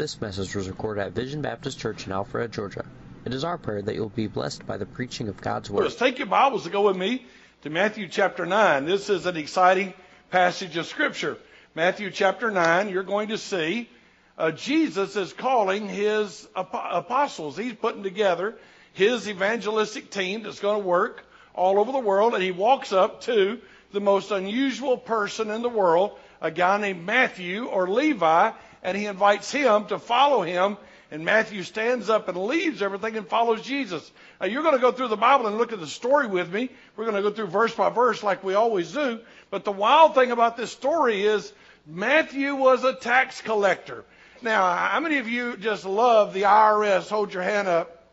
This message was recorded at Vision Baptist Church in Alpharetta, Georgia. It is our prayer that you'll be blessed by the preaching of God's Word. Let's take your Bibles to go with me to Matthew chapter 9. This is an exciting passage of Scripture. Matthew chapter 9, you're going to see uh, Jesus is calling his ap- apostles. He's putting together his evangelistic team that's going to work all over the world, and he walks up to the most unusual person in the world, a guy named Matthew or Levi, and he invites him to follow him. And Matthew stands up and leaves everything and follows Jesus. Now, you're going to go through the Bible and look at the story with me. We're going to go through verse by verse like we always do. But the wild thing about this story is Matthew was a tax collector. Now, how many of you just love the IRS? Hold your hand up.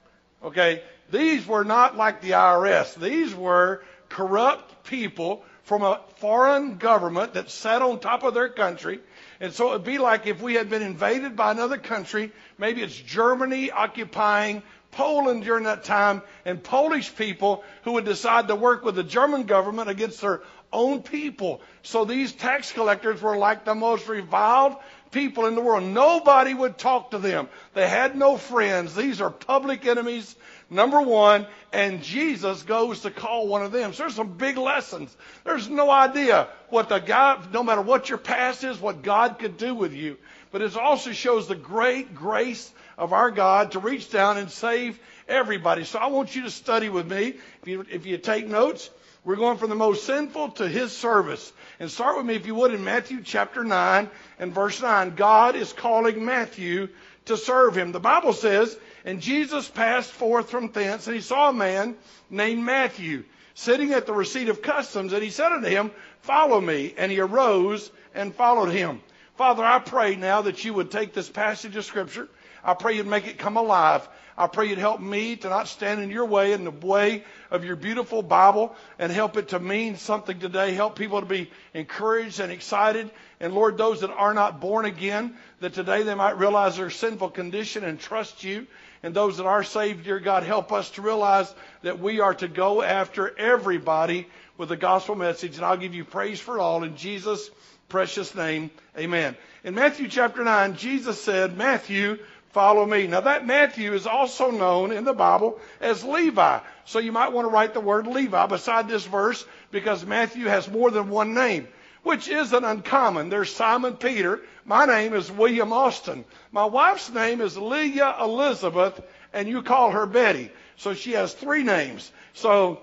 Okay. These were not like the IRS. These were corrupt people from a foreign government that sat on top of their country. And so it'd be like if we had been invaded by another country. Maybe it's Germany occupying Poland during that time and Polish people who would decide to work with the German government against their own people. So these tax collectors were like the most reviled people in the world. Nobody would talk to them. They had no friends. These are public enemies, number one, and Jesus goes to call one of them. So there's some big lessons. There's no idea what the God, no matter what your past is, what God could do with you. But it also shows the great grace of our God to reach down and save everybody. So I want you to study with me. If you, if you take notes, we're going from the most sinful to his service. And start with me, if you would, in Matthew chapter 9 and verse 9. God is calling Matthew to serve him. The Bible says, And Jesus passed forth from thence, and he saw a man named Matthew sitting at the receipt of customs, and he said unto him, Follow me. And he arose and followed him. Father, I pray now that you would take this passage of Scripture. I pray you'd make it come alive. I pray you'd help me to not stand in your way, in the way of your beautiful Bible, and help it to mean something today. Help people to be encouraged and excited. And Lord, those that are not born again, that today they might realize their sinful condition and trust you. And those that are saved, dear God, help us to realize that we are to go after everybody with the gospel message. And I'll give you praise for all in Jesus' precious name. Amen. In Matthew chapter 9, Jesus said, Matthew, follow me. Now that Matthew is also known in the Bible as Levi. So you might want to write the word Levi beside this verse because Matthew has more than one name, which isn't uncommon. There's Simon Peter. My name is William Austin. My wife's name is Leah Elizabeth, and you call her Betty. So she has three names. So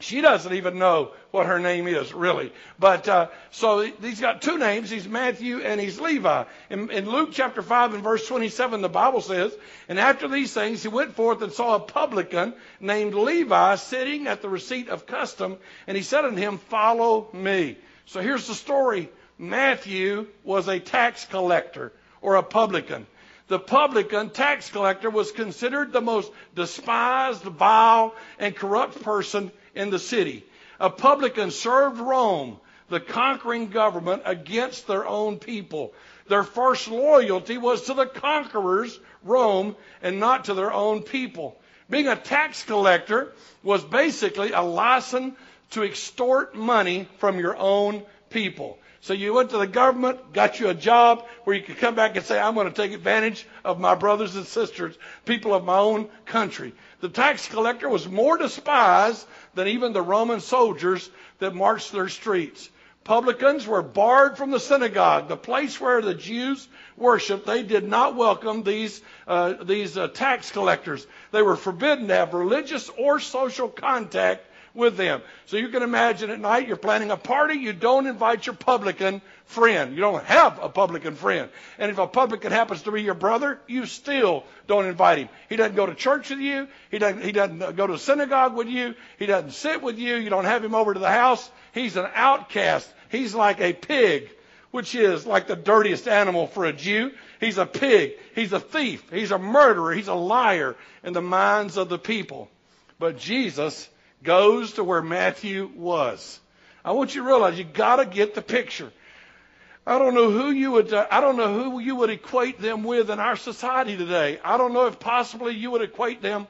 she doesn't even know what her name is, really. But uh, so he's got two names. He's Matthew and he's Levi. In, in Luke chapter 5 and verse 27, the Bible says, And after these things, he went forth and saw a publican named Levi sitting at the receipt of custom, and he said unto him, Follow me. So here's the story Matthew was a tax collector or a publican. The publican tax collector was considered the most despised, vile, and corrupt person in the city. A publican served Rome, the conquering government, against their own people. Their first loyalty was to the conquerors, Rome, and not to their own people. Being a tax collector was basically a license to extort money from your own people. So you went to the government, got you a job where you could come back and say, I'm going to take advantage of my brothers and sisters, people of my own country. The tax collector was more despised than even the Roman soldiers that marched their streets. Publicans were barred from the synagogue, the place where the Jews worshiped. They did not welcome these uh, these uh, tax collectors. They were forbidden to have religious or social contact with them. So you can imagine at night you're planning a party, you don't invite your publican friend. You don't have a publican friend. And if a publican happens to be your brother, you still don't invite him. He doesn't go to church with you. He doesn't, he doesn't go to synagogue with you. He doesn't sit with you. You don't have him over to the house. He's an outcast. He's like a pig, which is like the dirtiest animal for a Jew. He's a pig. He's a thief. He's a murderer. He's a liar in the minds of the people. But Jesus goes to where Matthew was. I want you to realize you got to get the picture. I don't know who you would I don't know who you would equate them with in our society today. I don't know if possibly you would equate them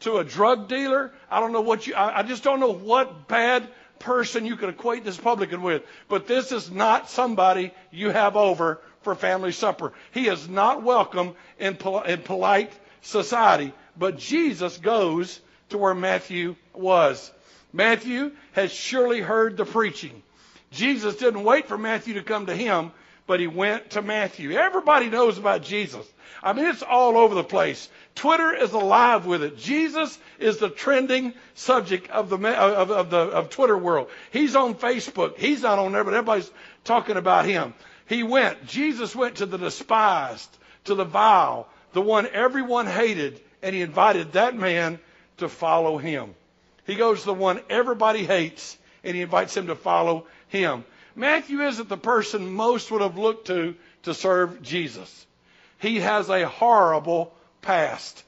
to a drug dealer. I don't know what you I, I just don't know what bad person you could equate this publican with. But this is not somebody you have over for family supper. He is not welcome in, pol- in polite society. But Jesus goes to where Matthew was. Matthew has surely heard the preaching. Jesus didn't wait for Matthew to come to him, but he went to Matthew. Everybody knows about Jesus. I mean, it's all over the place. Twitter is alive with it. Jesus is the trending subject of the of, of the of Twitter world. He's on Facebook. He's not on there, but everybody's talking about him. He went. Jesus went to the despised, to the vile, the one everyone hated, and he invited that man to follow him. He goes to the one everybody hates, and he invites him to follow him. Matthew isn't the person most would have looked to to serve Jesus. He has a horrible past.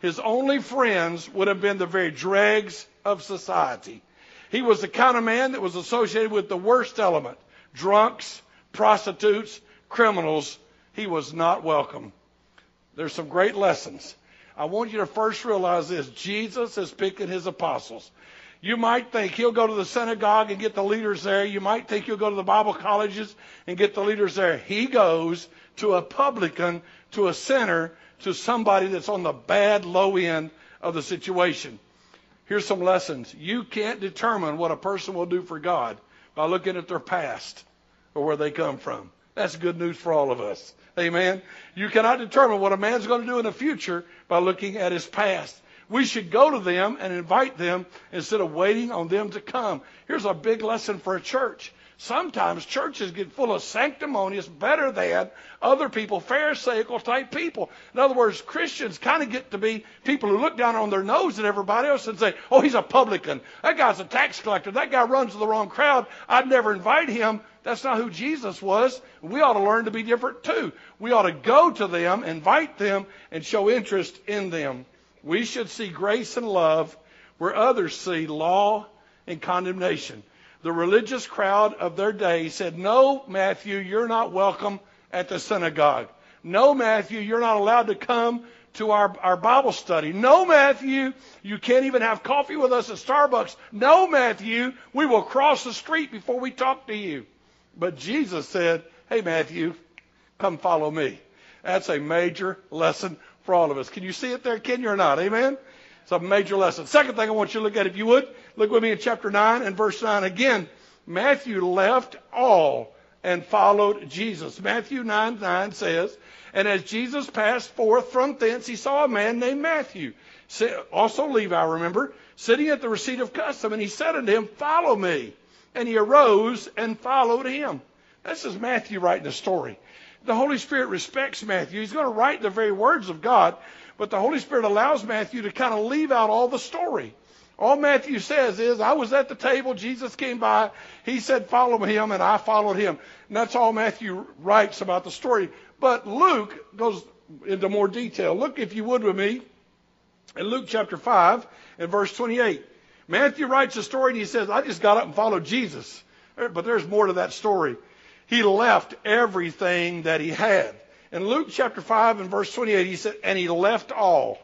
His only friends would have been the very dregs of society. He was the kind of man that was associated with the worst element drunks, prostitutes, criminals. He was not welcome. There's some great lessons. I want you to first realize this Jesus is picking his apostles. You might think he'll go to the synagogue and get the leaders there. You might think he'll go to the Bible colleges and get the leaders there. He goes to a publican, to a sinner, to somebody that's on the bad low end of the situation. Here's some lessons. You can't determine what a person will do for God by looking at their past or where they come from. That's good news for all of us. Amen. You cannot determine what a man's going to do in the future by looking at his past. We should go to them and invite them instead of waiting on them to come. Here's a big lesson for a church. Sometimes churches get full of sanctimonious, better than other people, Pharisaical type people. In other words, Christians kind of get to be people who look down on their nose at everybody else and say, oh, he's a publican. That guy's a tax collector. That guy runs the wrong crowd. I'd never invite him. That's not who Jesus was. We ought to learn to be different too. We ought to go to them, invite them, and show interest in them. We should see grace and love where others see law and condemnation. The religious crowd of their day said, No, Matthew, you're not welcome at the synagogue. No, Matthew, you're not allowed to come to our, our Bible study. No, Matthew, you can't even have coffee with us at Starbucks. No, Matthew, we will cross the street before we talk to you. But Jesus said, Hey, Matthew, come follow me. That's a major lesson for all of us. Can you see it there, Ken? you or not? Amen? It's a major lesson. Second thing I want you to look at, if you would, look with me in chapter 9 and verse 9 again. Matthew left all and followed Jesus. Matthew 9 9 says, And as Jesus passed forth from thence, he saw a man named Matthew, also Levi, remember, sitting at the receipt of custom, and he said unto him, Follow me. And he arose and followed him. This is Matthew writing the story. The Holy Spirit respects Matthew. He's going to write the very words of God, but the Holy Spirit allows Matthew to kind of leave out all the story. All Matthew says is, I was at the table, Jesus came by, he said, follow him, and I followed him. And that's all Matthew writes about the story. But Luke goes into more detail. Look, if you would, with me, in Luke chapter 5 and verse 28. Matthew writes a story and he says, I just got up and followed Jesus. Er, but there's more to that story. He left everything that he had. In Luke chapter 5 and verse 28, he said, And he left all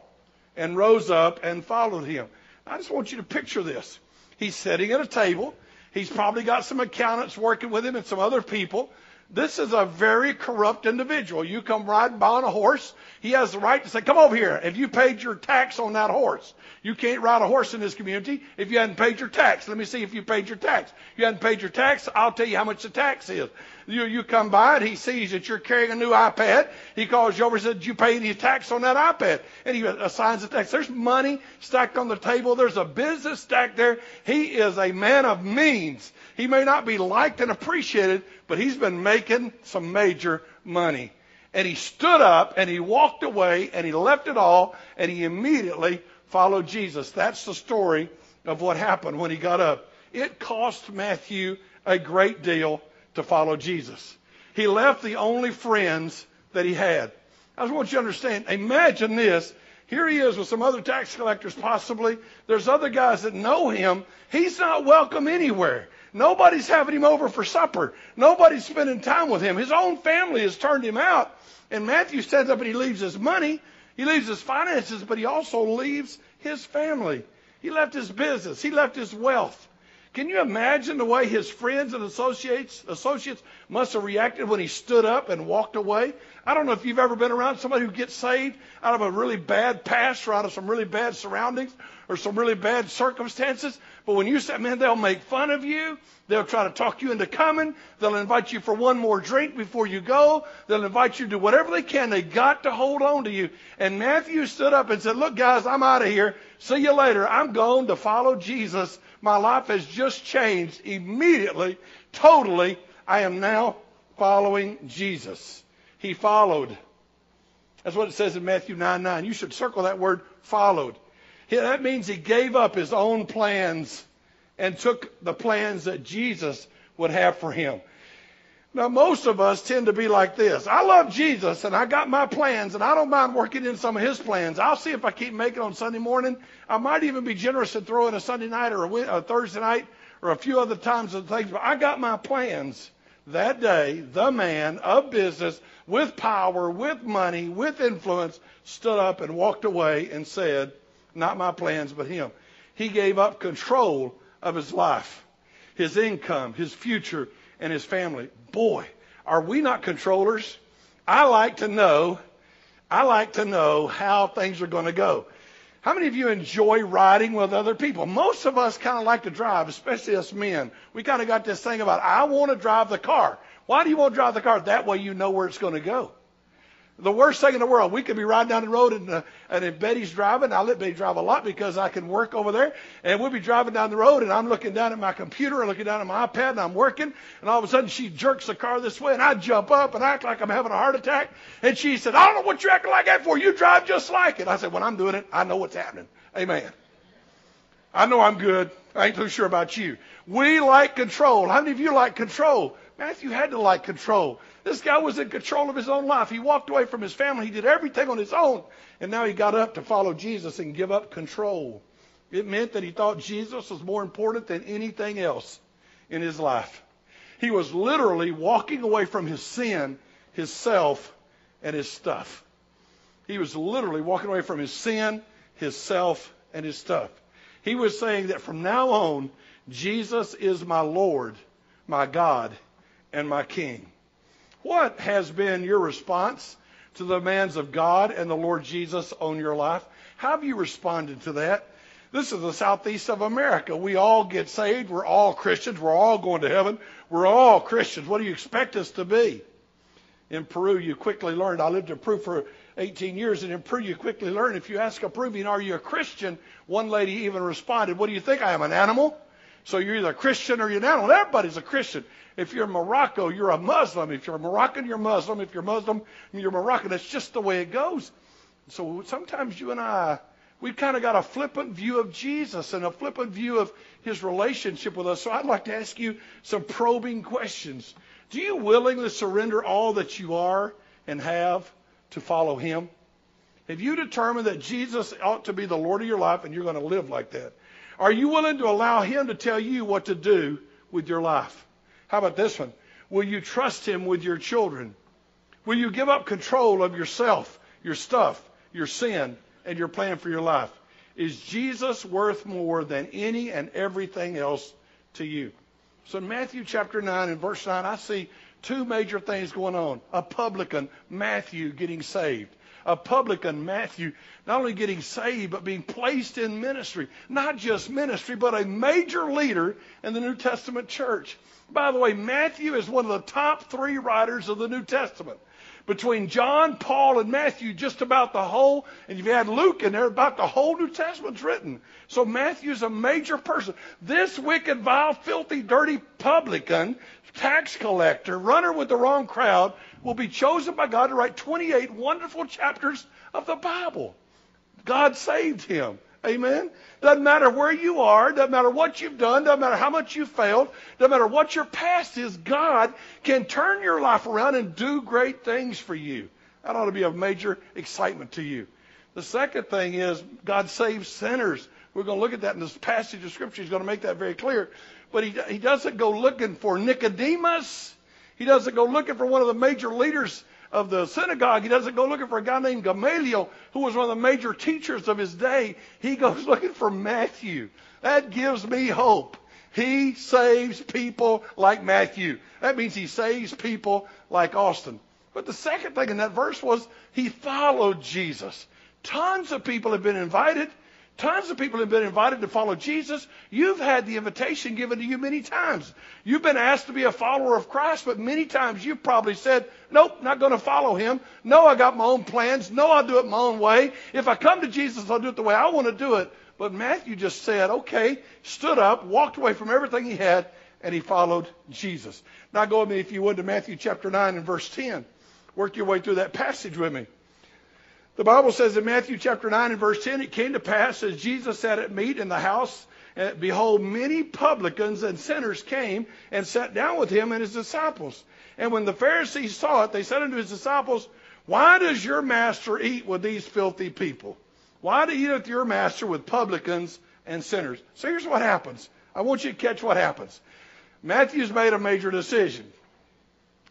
and rose up and followed him. I just want you to picture this. He's sitting at a table. He's probably got some accountants working with him and some other people. This is a very corrupt individual. You come riding by on a horse. He has the right to say, come over here. If you paid your tax on that horse, you can't ride a horse in this community if you hadn't paid your tax. Let me see if you paid your tax. If you hadn't paid your tax, I'll tell you how much the tax is. You, you come by and he sees that you're carrying a new iPad. He calls you over and says, you pay any tax on that iPad? And he assigns the tax. There's money stacked on the table. There's a business stacked there. He is a man of means. He may not be liked and appreciated, but he's been making some major money. And he stood up and he walked away and he left it all and he immediately followed Jesus. That's the story of what happened when he got up. It cost Matthew a great deal to follow Jesus. He left the only friends that he had. I just want you to understand. Imagine this. Here he is with some other tax collectors, possibly. There's other guys that know him. He's not welcome anywhere. Nobody's having him over for supper. Nobody's spending time with him. His own family has turned him out. And Matthew stands up and he leaves his money, he leaves his finances, but he also leaves his family. He left his business, he left his wealth. Can you imagine the way his friends and associates associates must have reacted when he stood up and walked away? I don't know if you've ever been around somebody who gets saved out of a really bad past or out of some really bad surroundings or some really bad circumstances. But when you say, man, they'll make fun of you. They'll try to talk you into coming. They'll invite you for one more drink before you go. They'll invite you to do whatever they can. They got to hold on to you. And Matthew stood up and said, look, guys, I'm out of here. See you later. I'm going to follow Jesus my life has just changed immediately, totally. I am now following Jesus. He followed. That's what it says in Matthew 9 9. You should circle that word followed. That means he gave up his own plans and took the plans that Jesus would have for him. Now, most of us tend to be like this. I love Jesus and I got my plans and I don't mind working in some of his plans. I'll see if I keep making on Sunday morning. I might even be generous and throw in a Sunday night or a, a Thursday night or a few other times of things. But I got my plans. That day, the man of business with power, with money, with influence stood up and walked away and said, Not my plans, but him. He gave up control of his life, his income, his future, and his family. Boy, are we not controllers? I like to know, I like to know how things are going to go. How many of you enjoy riding with other people? Most of us kind of like to drive, especially us men. We kind of got this thing about, I want to drive the car. Why do you want to drive the car? That way you know where it's going to go the worst thing in the world. We could be riding down the road, and, uh, and if Betty's driving, I let Betty drive a lot because I can work over there. And we'll be driving down the road, and I'm looking down at my computer, and looking down at my iPad, and I'm working. And all of a sudden, she jerks the car this way, and I jump up and act like I'm having a heart attack. And she said, "I don't know what you're acting like that for. You drive just like it." I said, "When I'm doing it, I know what's happening." Amen. I know I'm good. I ain't too sure about you. We like control. How many of you like control? Matthew had to like control. This guy was in control of his own life. He walked away from his family. He did everything on his own. And now he got up to follow Jesus and give up control. It meant that he thought Jesus was more important than anything else in his life. He was literally walking away from his sin, his self, and his stuff. He was literally walking away from his sin, his self, and his stuff. He was saying that from now on, Jesus is my Lord, my God, and my King. What has been your response to the demands of God and the Lord Jesus on your life? How have you responded to that? This is the southeast of America. We all get saved. We're all Christians. We're all going to heaven. We're all Christians. What do you expect us to be? In Peru, you quickly learned. I lived in Peru for 18 years, and in Peru, you quickly learn if you ask a Peruvian, Are you a Christian? One lady even responded, What do you think? I am an animal? So you're either a Christian or you're not. animal. Everybody's a Christian. If you're Morocco, you're a Muslim. If you're Moroccan, you're Muslim. If you're Muslim, you're Moroccan. That's just the way it goes. So sometimes you and I, we've kind of got a flippant view of Jesus and a flippant view of his relationship with us. So I'd like to ask you some probing questions. Do you willingly surrender all that you are and have to follow him? Have you determined that Jesus ought to be the Lord of your life and you're going to live like that? Are you willing to allow him to tell you what to do with your life? How about this one? Will you trust him with your children? Will you give up control of yourself, your stuff, your sin, and your plan for your life? Is Jesus worth more than any and everything else to you? So in Matthew chapter 9 and verse 9, I see two major things going on. A publican, Matthew, getting saved a publican, Matthew, not only getting saved, but being placed in ministry. Not just ministry, but a major leader in the New Testament church. By the way, Matthew is one of the top three writers of the New Testament. Between John, Paul, and Matthew, just about the whole, and you've had Luke in there, about the whole New Testament's written. So Matthew's a major person. This wicked, vile, filthy, dirty publican, tax collector, runner with the wrong crowd, will be chosen by God to write 28 wonderful chapters of the Bible. God saved him. Amen. Doesn't matter where you are, doesn't matter what you've done, doesn't matter how much you failed, doesn't matter what your past is, God can turn your life around and do great things for you. That ought to be a major excitement to you. The second thing is God saves sinners. We're going to look at that in this passage of Scripture. He's going to make that very clear. But he, he doesn't go looking for Nicodemus. He doesn't go looking for one of the major leaders of the synagogue. He doesn't go looking for a guy named Gamaliel, who was one of the major teachers of his day. He goes looking for Matthew. That gives me hope. He saves people like Matthew. That means he saves people like Austin. But the second thing in that verse was he followed Jesus. Tons of people have been invited. Tons of people have been invited to follow Jesus. You've had the invitation given to you many times. You've been asked to be a follower of Christ, but many times you've probably said, Nope, not going to follow him. No, I got my own plans. No, I'll do it my own way. If I come to Jesus, I'll do it the way I want to do it. But Matthew just said, Okay, stood up, walked away from everything he had, and he followed Jesus. Now go with me, if you would, to Matthew chapter 9 and verse 10. Work your way through that passage with me. The Bible says in Matthew chapter 9 and verse 10, it came to pass as Jesus sat at meat in the house, and behold, many publicans and sinners came and sat down with him and his disciples. And when the Pharisees saw it, they said unto his disciples, Why does your master eat with these filthy people? Why do you eat with your master with publicans and sinners? So here's what happens. I want you to catch what happens. Matthew's made a major decision.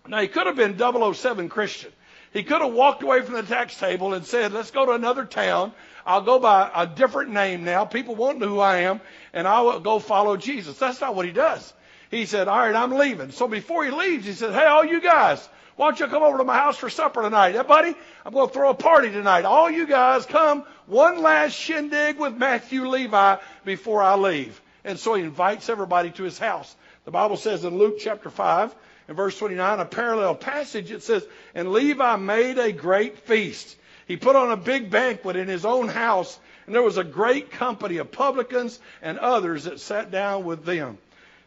Now, he could have been 007 Christian. He could have walked away from the tax table and said, let's go to another town. I'll go by a different name now. People won't know who I am, and I will go follow Jesus. That's not what he does. He said, all right, I'm leaving. So before he leaves, he said, hey, all you guys, why don't you come over to my house for supper tonight? Yeah, buddy, I'm going to throw a party tonight. All you guys come one last shindig with Matthew Levi before I leave. And so he invites everybody to his house. The Bible says in Luke chapter 5, in verse 29, a parallel passage, it says, And Levi made a great feast. He put on a big banquet in his own house, and there was a great company of publicans and others that sat down with them.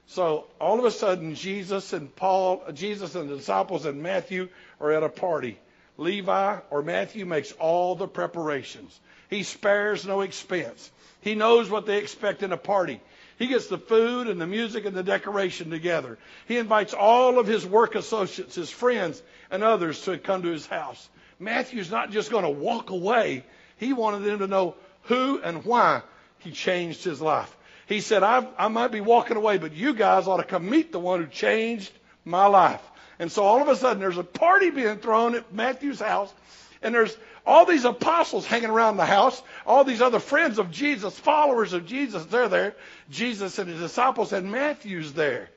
So all of a sudden, Jesus and Paul, Jesus and the disciples and Matthew are at a party. Levi or Matthew makes all the preparations. He spares no expense. He knows what they expect in a party. He gets the food and the music and the decoration together. He invites all of his work associates, his friends, and others to come to his house. Matthew's not just going to walk away. He wanted them to know who and why he changed his life. He said, I, I might be walking away, but you guys ought to come meet the one who changed my life. And so all of a sudden, there's a party being thrown at Matthew's house, and there's all these apostles hanging around the house, all these other friends of Jesus, followers of Jesus, they're there. Jesus and his disciples, and Matthew's there.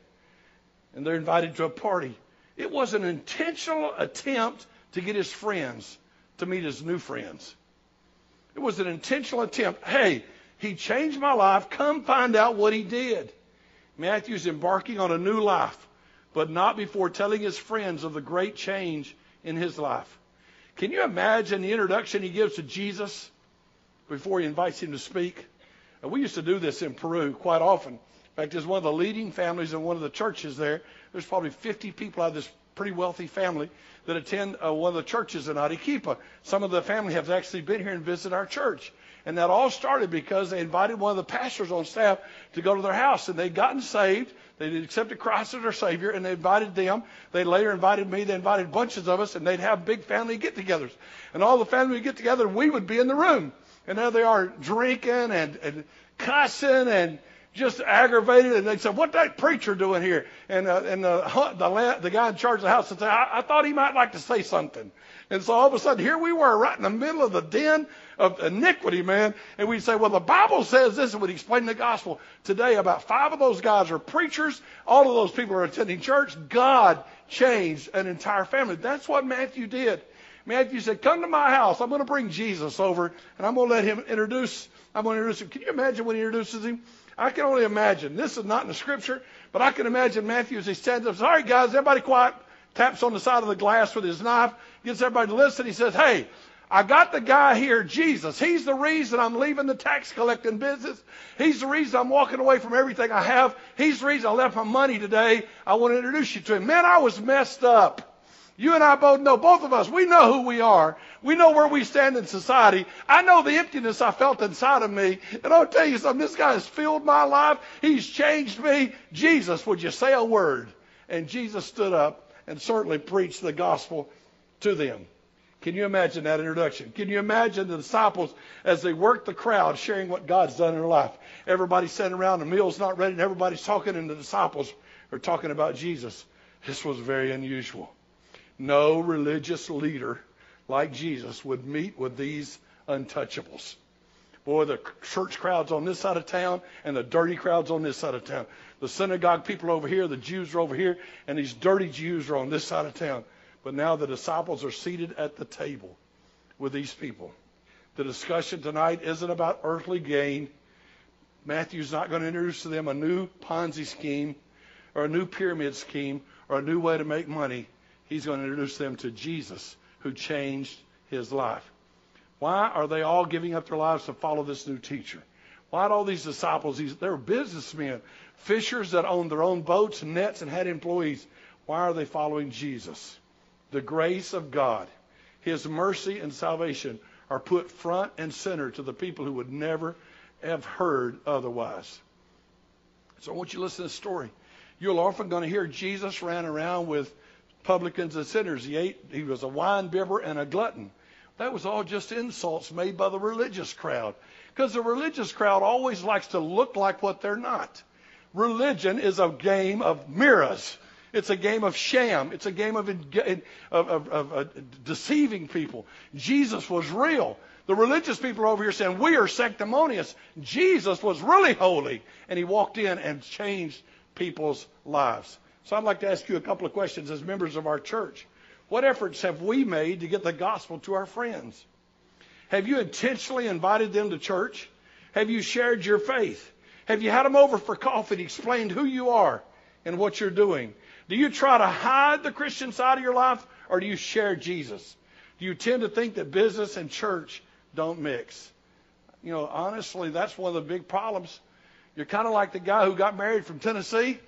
And they're invited to a party. It was an intentional attempt to get his friends to meet his new friends. It was an intentional attempt. Hey, he changed my life. Come find out what he did. Matthew's embarking on a new life, but not before telling his friends of the great change in his life. Can you imagine the introduction he gives to Jesus before he invites him to speak? And we used to do this in Peru quite often. In fact, there's one of the leading families in one of the churches there. There's probably 50 people out of this pretty wealthy family that attend uh, one of the churches in Arequipa. Some of the family have actually been here and visited our church. And that all started because they invited one of the pastors on staff to go to their house. And they'd gotten saved. They accepted Christ as their Savior, and they invited them. They later invited me. They invited bunches of us, and they'd have big family get-togethers. And all the family would get together, and we would be in the room. And there they are drinking and, and cussing and just aggravated. And they said, "What that preacher doing here?" And uh, and the, the the guy in charge of the house said, I, "I thought he might like to say something." And so all of a sudden, here we were, right in the middle of the den of iniquity, man. And we'd say, well, the Bible says this, and we'd explain the gospel. Today, about five of those guys are preachers. All of those people are attending church. God changed an entire family. That's what Matthew did. Matthew said, come to my house. I'm going to bring Jesus over, and I'm going to let him introduce, I'm going to introduce him. Can you imagine when he introduces him? I can only imagine. This is not in the scripture, but I can imagine Matthew as he stands up. Sorry, guys, everybody quiet taps on the side of the glass with his knife, gets everybody to listen. He says, Hey, I got the guy here, Jesus. He's the reason I'm leaving the tax collecting business. He's the reason I'm walking away from everything I have. He's the reason I left my money today. I want to introduce you to him. Man, I was messed up. You and I both know, both of us, we know who we are. We know where we stand in society. I know the emptiness I felt inside of me. And I'll tell you something, this guy has filled my life. He's changed me. Jesus, would you say a word? And Jesus stood up and certainly preach the gospel to them. Can you imagine that introduction? Can you imagine the disciples as they work the crowd sharing what God's done in their life? Everybody's sitting around, the meal's not ready, and everybody's talking, and the disciples are talking about Jesus. This was very unusual. No religious leader like Jesus would meet with these untouchables. Boy, the church crowd's on this side of town, and the dirty crowd's on this side of town. The synagogue people over here, the Jews are over here, and these dirty Jews are on this side of town. But now the disciples are seated at the table with these people. The discussion tonight isn't about earthly gain. Matthew's not going to introduce to them a new Ponzi scheme or a new pyramid scheme or a new way to make money. He's going to introduce them to Jesus, who changed his life. Why are they all giving up their lives to follow this new teacher? Why do all these disciples, these, they're businessmen, fishers that owned their own boats and nets and had employees. Why are they following Jesus? The grace of God, His mercy and salvation are put front and center to the people who would never have heard otherwise. So I want you to listen to this story. You're often going to hear Jesus ran around with publicans and sinners. He ate, he was a wine bibber and a glutton. That was all just insults made by the religious crowd. Because the religious crowd always likes to look like what they're not. Religion is a game of mirrors. It's a game of sham. It's a game of, of, of, of uh, deceiving people. Jesus was real. The religious people are over here saying, We are sanctimonious. Jesus was really holy. And he walked in and changed people's lives. So I'd like to ask you a couple of questions as members of our church. What efforts have we made to get the gospel to our friends? Have you intentionally invited them to church? Have you shared your faith? Have you had them over for coffee and explained who you are and what you're doing? Do you try to hide the Christian side of your life or do you share Jesus? Do you tend to think that business and church don't mix? You know, honestly, that's one of the big problems. You're kind of like the guy who got married from Tennessee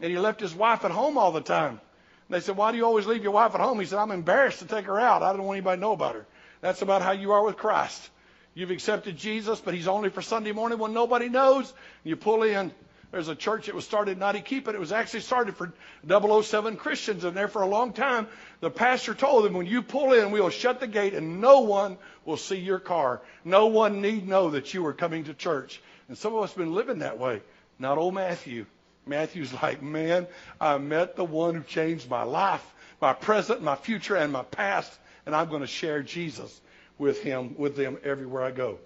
and he left his wife at home all the time. They said, Why do you always leave your wife at home? He said, I'm embarrassed to take her out. I don't want anybody to know about her. That's about how you are with Christ. You've accepted Jesus, but He's only for Sunday morning when nobody knows. You pull in. There's a church that was started not to keep it. It was actually started for 007 Christians, and there for a long time, the pastor told them, when you pull in, we'll shut the gate, and no one will see your car. No one need know that you are coming to church. And some of us have been living that way. Not old Matthew. Matthew's like, man, I met the one who changed my life, my present, my future, and my past, and I'm going to share Jesus with him, with them everywhere I go.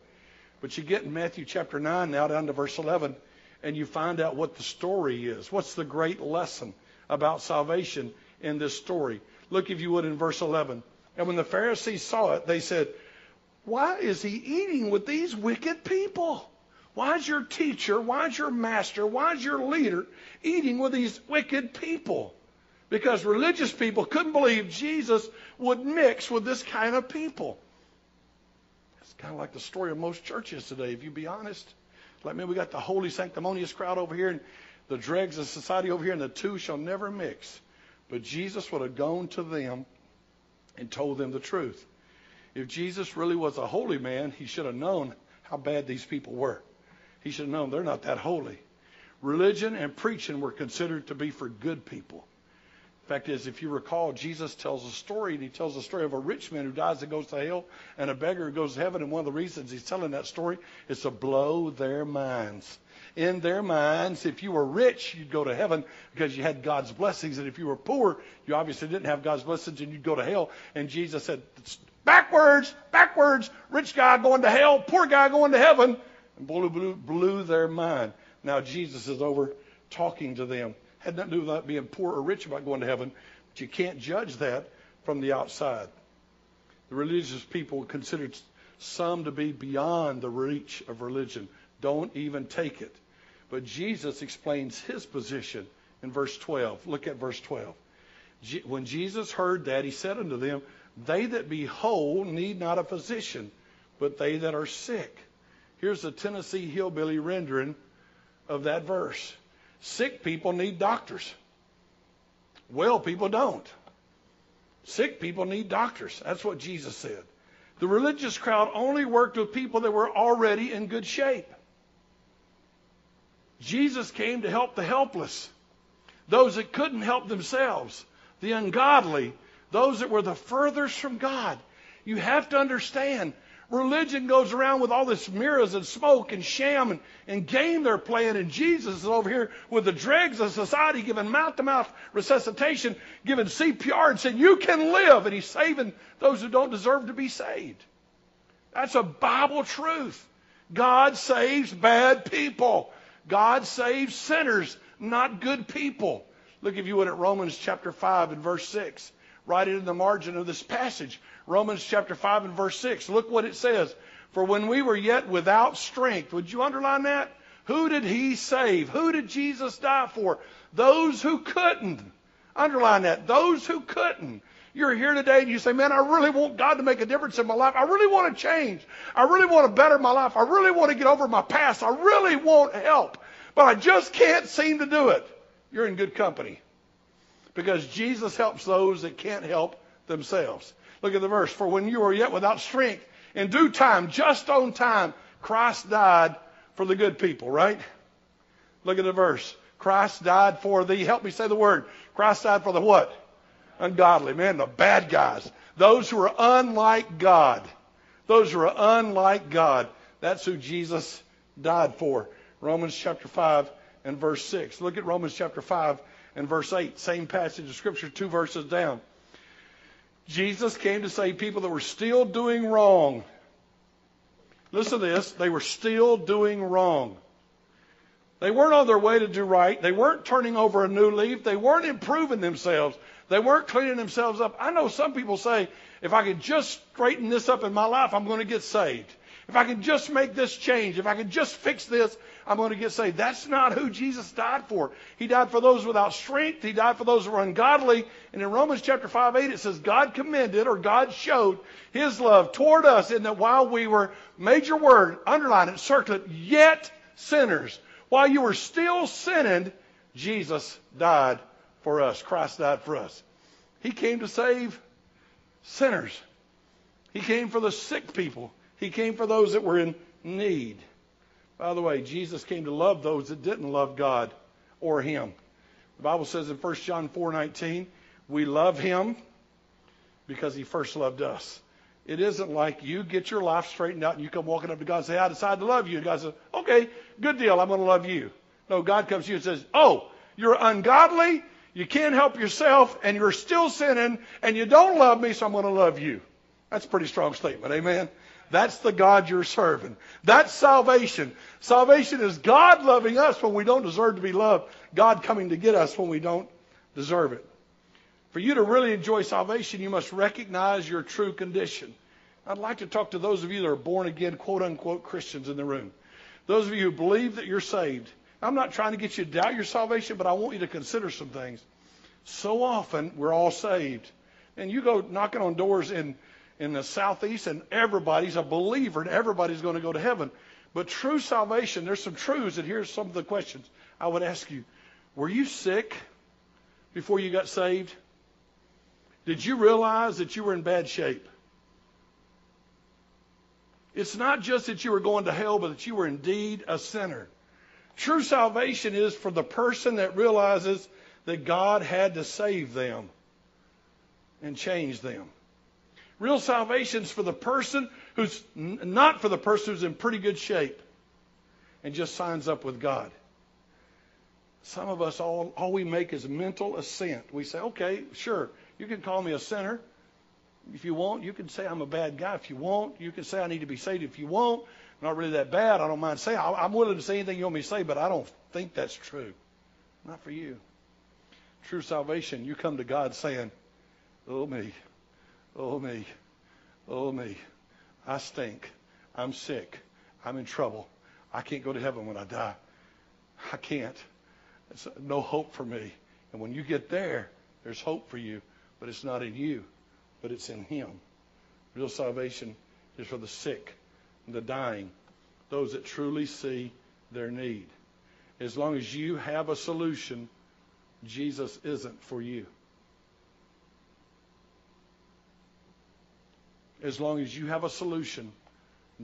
But you get in Matthew chapter 9 now down to verse 11, and you find out what the story is. What's the great lesson about salvation in this story? Look, if you would, in verse 11. And when the Pharisees saw it, they said, Why is he eating with these wicked people? Why is your teacher, why is your master, why is your leader eating with these wicked people? Because religious people couldn't believe Jesus would mix with this kind of people. Kind of like the story of most churches today, if you be honest. Like, man, we got the holy, sanctimonious crowd over here and the dregs of society over here, and the two shall never mix. But Jesus would have gone to them and told them the truth. If Jesus really was a holy man, he should have known how bad these people were. He should have known they're not that holy. Religion and preaching were considered to be for good people. Fact is, if you recall, Jesus tells a story, and he tells a story of a rich man who dies and goes to hell, and a beggar who goes to heaven. And one of the reasons he's telling that story is to blow their minds. In their minds, if you were rich, you'd go to heaven because you had God's blessings. And if you were poor, you obviously didn't have God's blessings and you'd go to hell. And Jesus said, backwards, backwards, rich guy going to hell, poor guy going to heaven and blew, blew, blew their mind. Now Jesus is over talking to them. Had nothing to do with being poor or rich about going to heaven, but you can't judge that from the outside. The religious people considered some to be beyond the reach of religion. Don't even take it. But Jesus explains his position in verse 12. Look at verse 12. When Jesus heard that, he said unto them, They that be whole need not a physician, but they that are sick. Here's a Tennessee hillbilly rendering of that verse. Sick people need doctors. Well people don't. Sick people need doctors. That's what Jesus said. The religious crowd only worked with people that were already in good shape. Jesus came to help the helpless, those that couldn't help themselves, the ungodly, those that were the furthest from God. You have to understand Religion goes around with all this mirrors and smoke and sham and, and game they're playing, and Jesus is over here with the dregs of society giving mouth to mouth resuscitation, giving CPR, and saying, You can live. And he's saving those who don't deserve to be saved. That's a Bible truth. God saves bad people. God saves sinners, not good people. Look, if you would, at Romans chapter 5 and verse 6. Write it in the margin of this passage. Romans chapter 5 and verse 6. Look what it says. For when we were yet without strength, would you underline that? Who did he save? Who did Jesus die for? Those who couldn't. Underline that. Those who couldn't. You're here today and you say, man, I really want God to make a difference in my life. I really want to change. I really want to better my life. I really want to get over my past. I really want help. But I just can't seem to do it. You're in good company. Because Jesus helps those that can't help themselves. Look at the verse. For when you were yet without strength, in due time, just on time, Christ died for the good people, right? Look at the verse. Christ died for the, help me say the word. Christ died for the what? ungodly, man, the bad guys, those who are unlike God. Those who are unlike God. That's who Jesus died for. Romans chapter 5 and verse 6. Look at Romans chapter 5 and verse 8. Same passage of Scripture, two verses down. Jesus came to save people that were still doing wrong. Listen to this. They were still doing wrong. They weren't on their way to do right. They weren't turning over a new leaf. They weren't improving themselves. They weren't cleaning themselves up. I know some people say, if I could just straighten this up in my life, I'm going to get saved. If I can just make this change, if I can just fix this, I'm going to get saved. That's not who Jesus died for. He died for those without strength. He died for those who were ungodly. And in Romans chapter 5, 8, it says, God commended or God showed his love toward us in that while we were, major word, underline it, circle it, yet sinners. While you were still sinning, Jesus died for us. Christ died for us. He came to save sinners. He came for the sick people. He came for those that were in need. By the way, Jesus came to love those that didn't love God or him. The Bible says in 1 John 4:19, we love him because he first loved us. It isn't like you get your life straightened out and you come walking up to God and say, I decide to love you. And God says, okay, good deal. I'm going to love you. No, God comes to you and says, oh, you're ungodly you can't help yourself, and you're still sinning, and you don't love me, so I'm going to love you. That's a pretty strong statement. Amen. That's the God you're serving. That's salvation. Salvation is God loving us when we don't deserve to be loved. God coming to get us when we don't deserve it. For you to really enjoy salvation, you must recognize your true condition. I'd like to talk to those of you that are born again, quote unquote, Christians in the room. Those of you who believe that you're saved. I'm not trying to get you to doubt your salvation, but I want you to consider some things. So often we're all saved. And you go knocking on doors in, in the southeast, and everybody's a believer, and everybody's going to go to heaven. But true salvation, there's some truths, and here's some of the questions I would ask you. Were you sick before you got saved? Did you realize that you were in bad shape? It's not just that you were going to hell, but that you were indeed a sinner. True salvation is for the person that realizes that God had to save them and change them. Real salvation is for the person who's not for the person who's in pretty good shape and just signs up with God. Some of us, all, all we make is mental assent. We say, okay, sure, you can call me a sinner if you want. You can say I'm a bad guy if you want. You can say I need to be saved if you want not really that bad. I don't mind saying. I'm willing to say anything you want me to say, but I don't think that's true. Not for you. True salvation, you come to God saying, Oh, me. Oh, me. Oh, me. I stink. I'm sick. I'm in trouble. I can't go to heaven when I die. I can't. There's no hope for me. And when you get there, there's hope for you, but it's not in you, but it's in Him. Real salvation is for the sick the dying, those that truly see their need. As long as you have a solution, Jesus isn't for you. As long as you have a solution,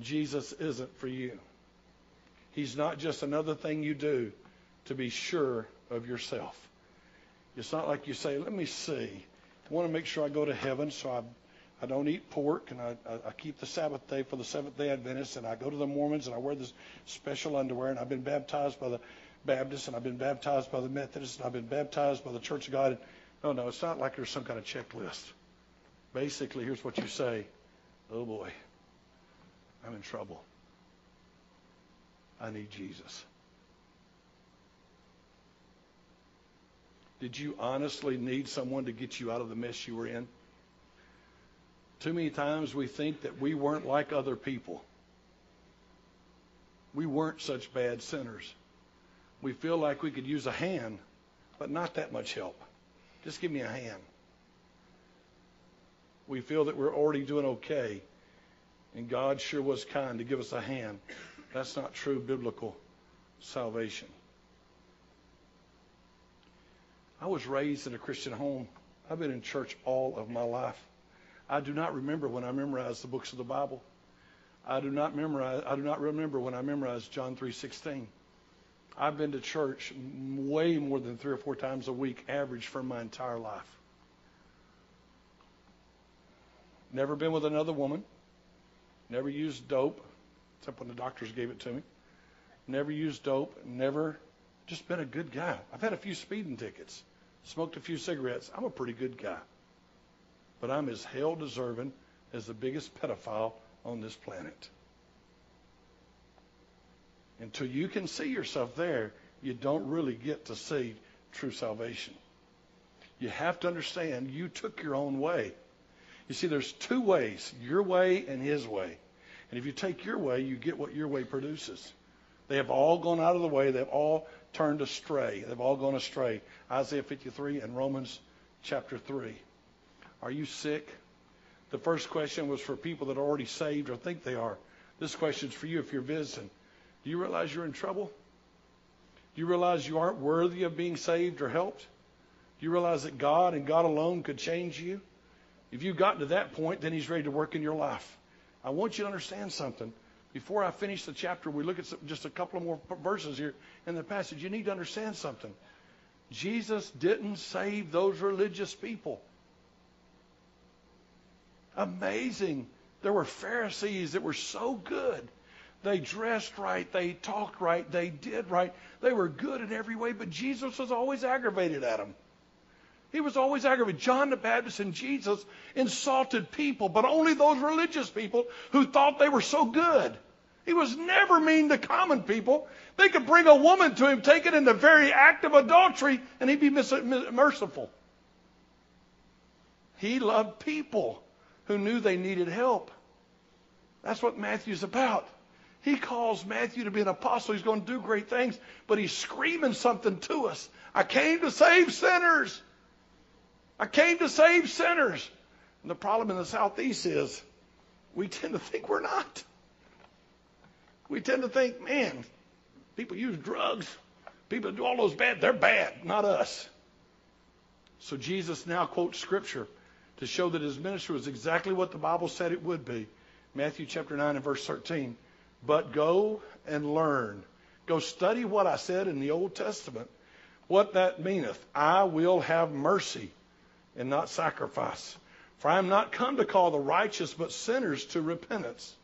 Jesus isn't for you. He's not just another thing you do to be sure of yourself. It's not like you say, let me see. I want to make sure I go to heaven, so I I don't eat pork, and I, I, I keep the Sabbath day for the Seventh Day Adventists, and I go to the Mormons, and I wear this special underwear, and I've been baptized by the Baptists, and I've been baptized by the Methodists, and I've been baptized by the Church of God. No, no, it's not like there's some kind of checklist. Basically, here's what you say Oh boy, I'm in trouble. I need Jesus. Did you honestly need someone to get you out of the mess you were in? Too many times we think that we weren't like other people. We weren't such bad sinners. We feel like we could use a hand, but not that much help. Just give me a hand. We feel that we're already doing okay, and God sure was kind to give us a hand. That's not true biblical salvation. I was raised in a Christian home. I've been in church all of my life. I do not remember when I memorized the books of the Bible. I do not memorize I do not remember when I memorized John 3:16. I've been to church way more than 3 or 4 times a week average for my entire life. Never been with another woman. Never used dope except when the doctors gave it to me. Never used dope, never just been a good guy. I've had a few speeding tickets smoked a few cigarettes. I'm a pretty good guy. But I'm as hell deserving as the biggest pedophile on this planet. Until you can see yourself there, you don't really get to see true salvation. You have to understand you took your own way. You see, there's two ways your way and his way. And if you take your way, you get what your way produces. They have all gone out of the way. They've all turned astray. They've all gone astray. Isaiah 53 and Romans chapter 3. Are you sick? The first question was for people that are already saved or think they are. This question is for you if you're visiting. Do you realize you're in trouble? Do you realize you aren't worthy of being saved or helped? Do you realize that God and God alone could change you? If you've gotten to that point, then He's ready to work in your life. I want you to understand something. Before I finish the chapter, we look at some, just a couple of more verses here in the passage. You need to understand something. Jesus didn't save those religious people. Amazing. There were Pharisees that were so good. They dressed right, they talked right, they did right. They were good in every way, but Jesus was always aggravated at them. He was always aggravated. John the Baptist and Jesus insulted people, but only those religious people who thought they were so good. He was never mean to common people. They could bring a woman to him, take it in the very act of adultery, and he'd be merciful. He loved people who knew they needed help. That's what Matthew's about. He calls Matthew to be an apostle. He's going to do great things, but he's screaming something to us. I came to save sinners. I came to save sinners. And the problem in the Southeast is we tend to think we're not. We tend to think, man, people use drugs, people do all those bad, they're bad, not us. So Jesus now quotes scripture to show that his ministry was exactly what the Bible said it would be. Matthew chapter 9 and verse 13. But go and learn. Go study what I said in the Old Testament. What that meaneth. I will have mercy and not sacrifice. For I am not come to call the righteous, but sinners to repentance.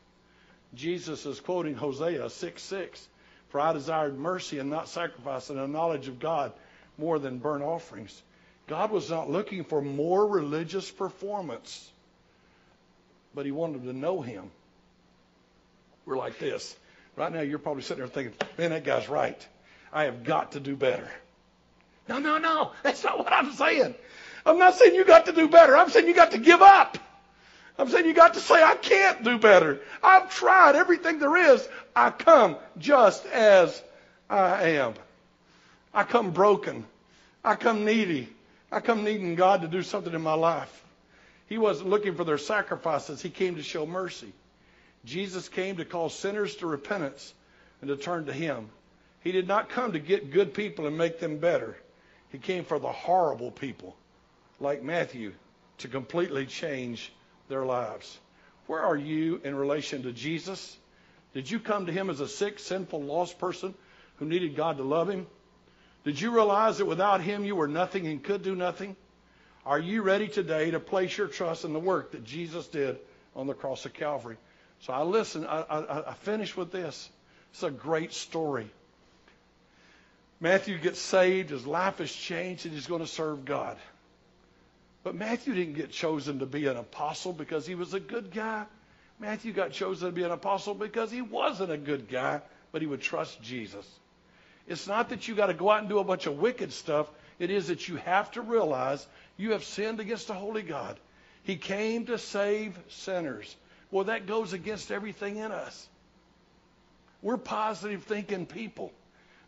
Jesus is quoting Hosea 6 6. For I desired mercy and not sacrifice, and a knowledge of God more than burnt offerings. God was not looking for more religious performance, but He wanted to know Him. We're like this. Right now, you're probably sitting there thinking, man, that guy's right. I have got to do better. No, no, no. That's not what I'm saying. I'm not saying you got to do better. I'm saying you got to give up. I'm saying you got to say, I can't do better. I've tried everything there is. I come just as I am. I come broken. I come needy. I come needing God to do something in my life. He wasn't looking for their sacrifices. He came to show mercy. Jesus came to call sinners to repentance and to turn to Him. He did not come to get good people and make them better. He came for the horrible people like Matthew, to completely change their lives. Where are you in relation to Jesus? Did you come to him as a sick, sinful, lost person who needed God to love him? Did you realize that without him you were nothing and could do nothing? Are you ready today to place your trust in the work that Jesus did on the cross of Calvary? So I listen, I, I, I finish with this. It's a great story. Matthew gets saved, his life is changed, and he's going to serve God. But Matthew didn't get chosen to be an apostle because he was a good guy. Matthew got chosen to be an apostle because he wasn't a good guy but he would trust Jesus. It's not that you got to go out and do a bunch of wicked stuff. It is that you have to realize you have sinned against a holy God. He came to save sinners. Well, that goes against everything in us. We're positive thinking people.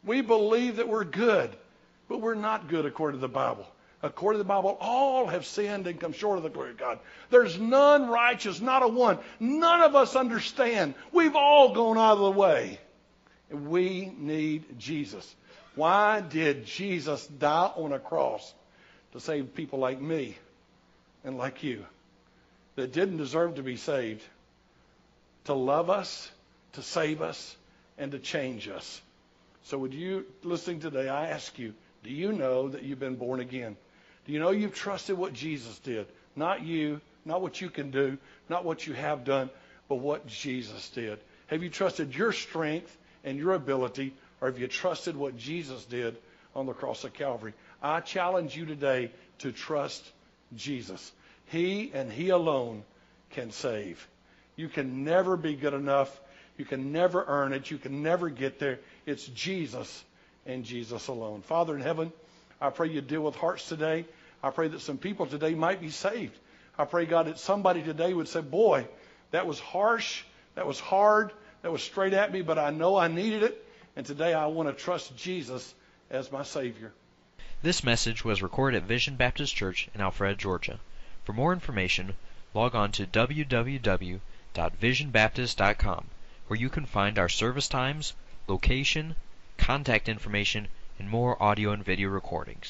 We believe that we're good, but we're not good according to the Bible. According to the Bible, all have sinned and come short of the glory of God. There's none righteous, not a one. None of us understand. We've all gone out of the way. And we need Jesus. Why did Jesus die on a cross? To save people like me and like you that didn't deserve to be saved. To love us, to save us, and to change us. So, would you, listening today, I ask you, do you know that you've been born again? You know you've trusted what Jesus did? Not you, not what you can do, not what you have done, but what Jesus did. Have you trusted your strength and your ability, or have you trusted what Jesus did on the cross of Calvary? I challenge you today to trust Jesus. He and He alone can save. You can never be good enough. You can never earn it. You can never get there. It's Jesus and Jesus alone. Father in heaven, I pray you deal with hearts today. I pray that some people today might be saved. I pray, God, that somebody today would say, Boy, that was harsh. That was hard. That was straight at me, but I know I needed it. And today I want to trust Jesus as my Savior. This message was recorded at Vision Baptist Church in Alpharetta, Georgia. For more information, log on to www.visionbaptist.com, where you can find our service times, location, contact information, and more audio and video recordings.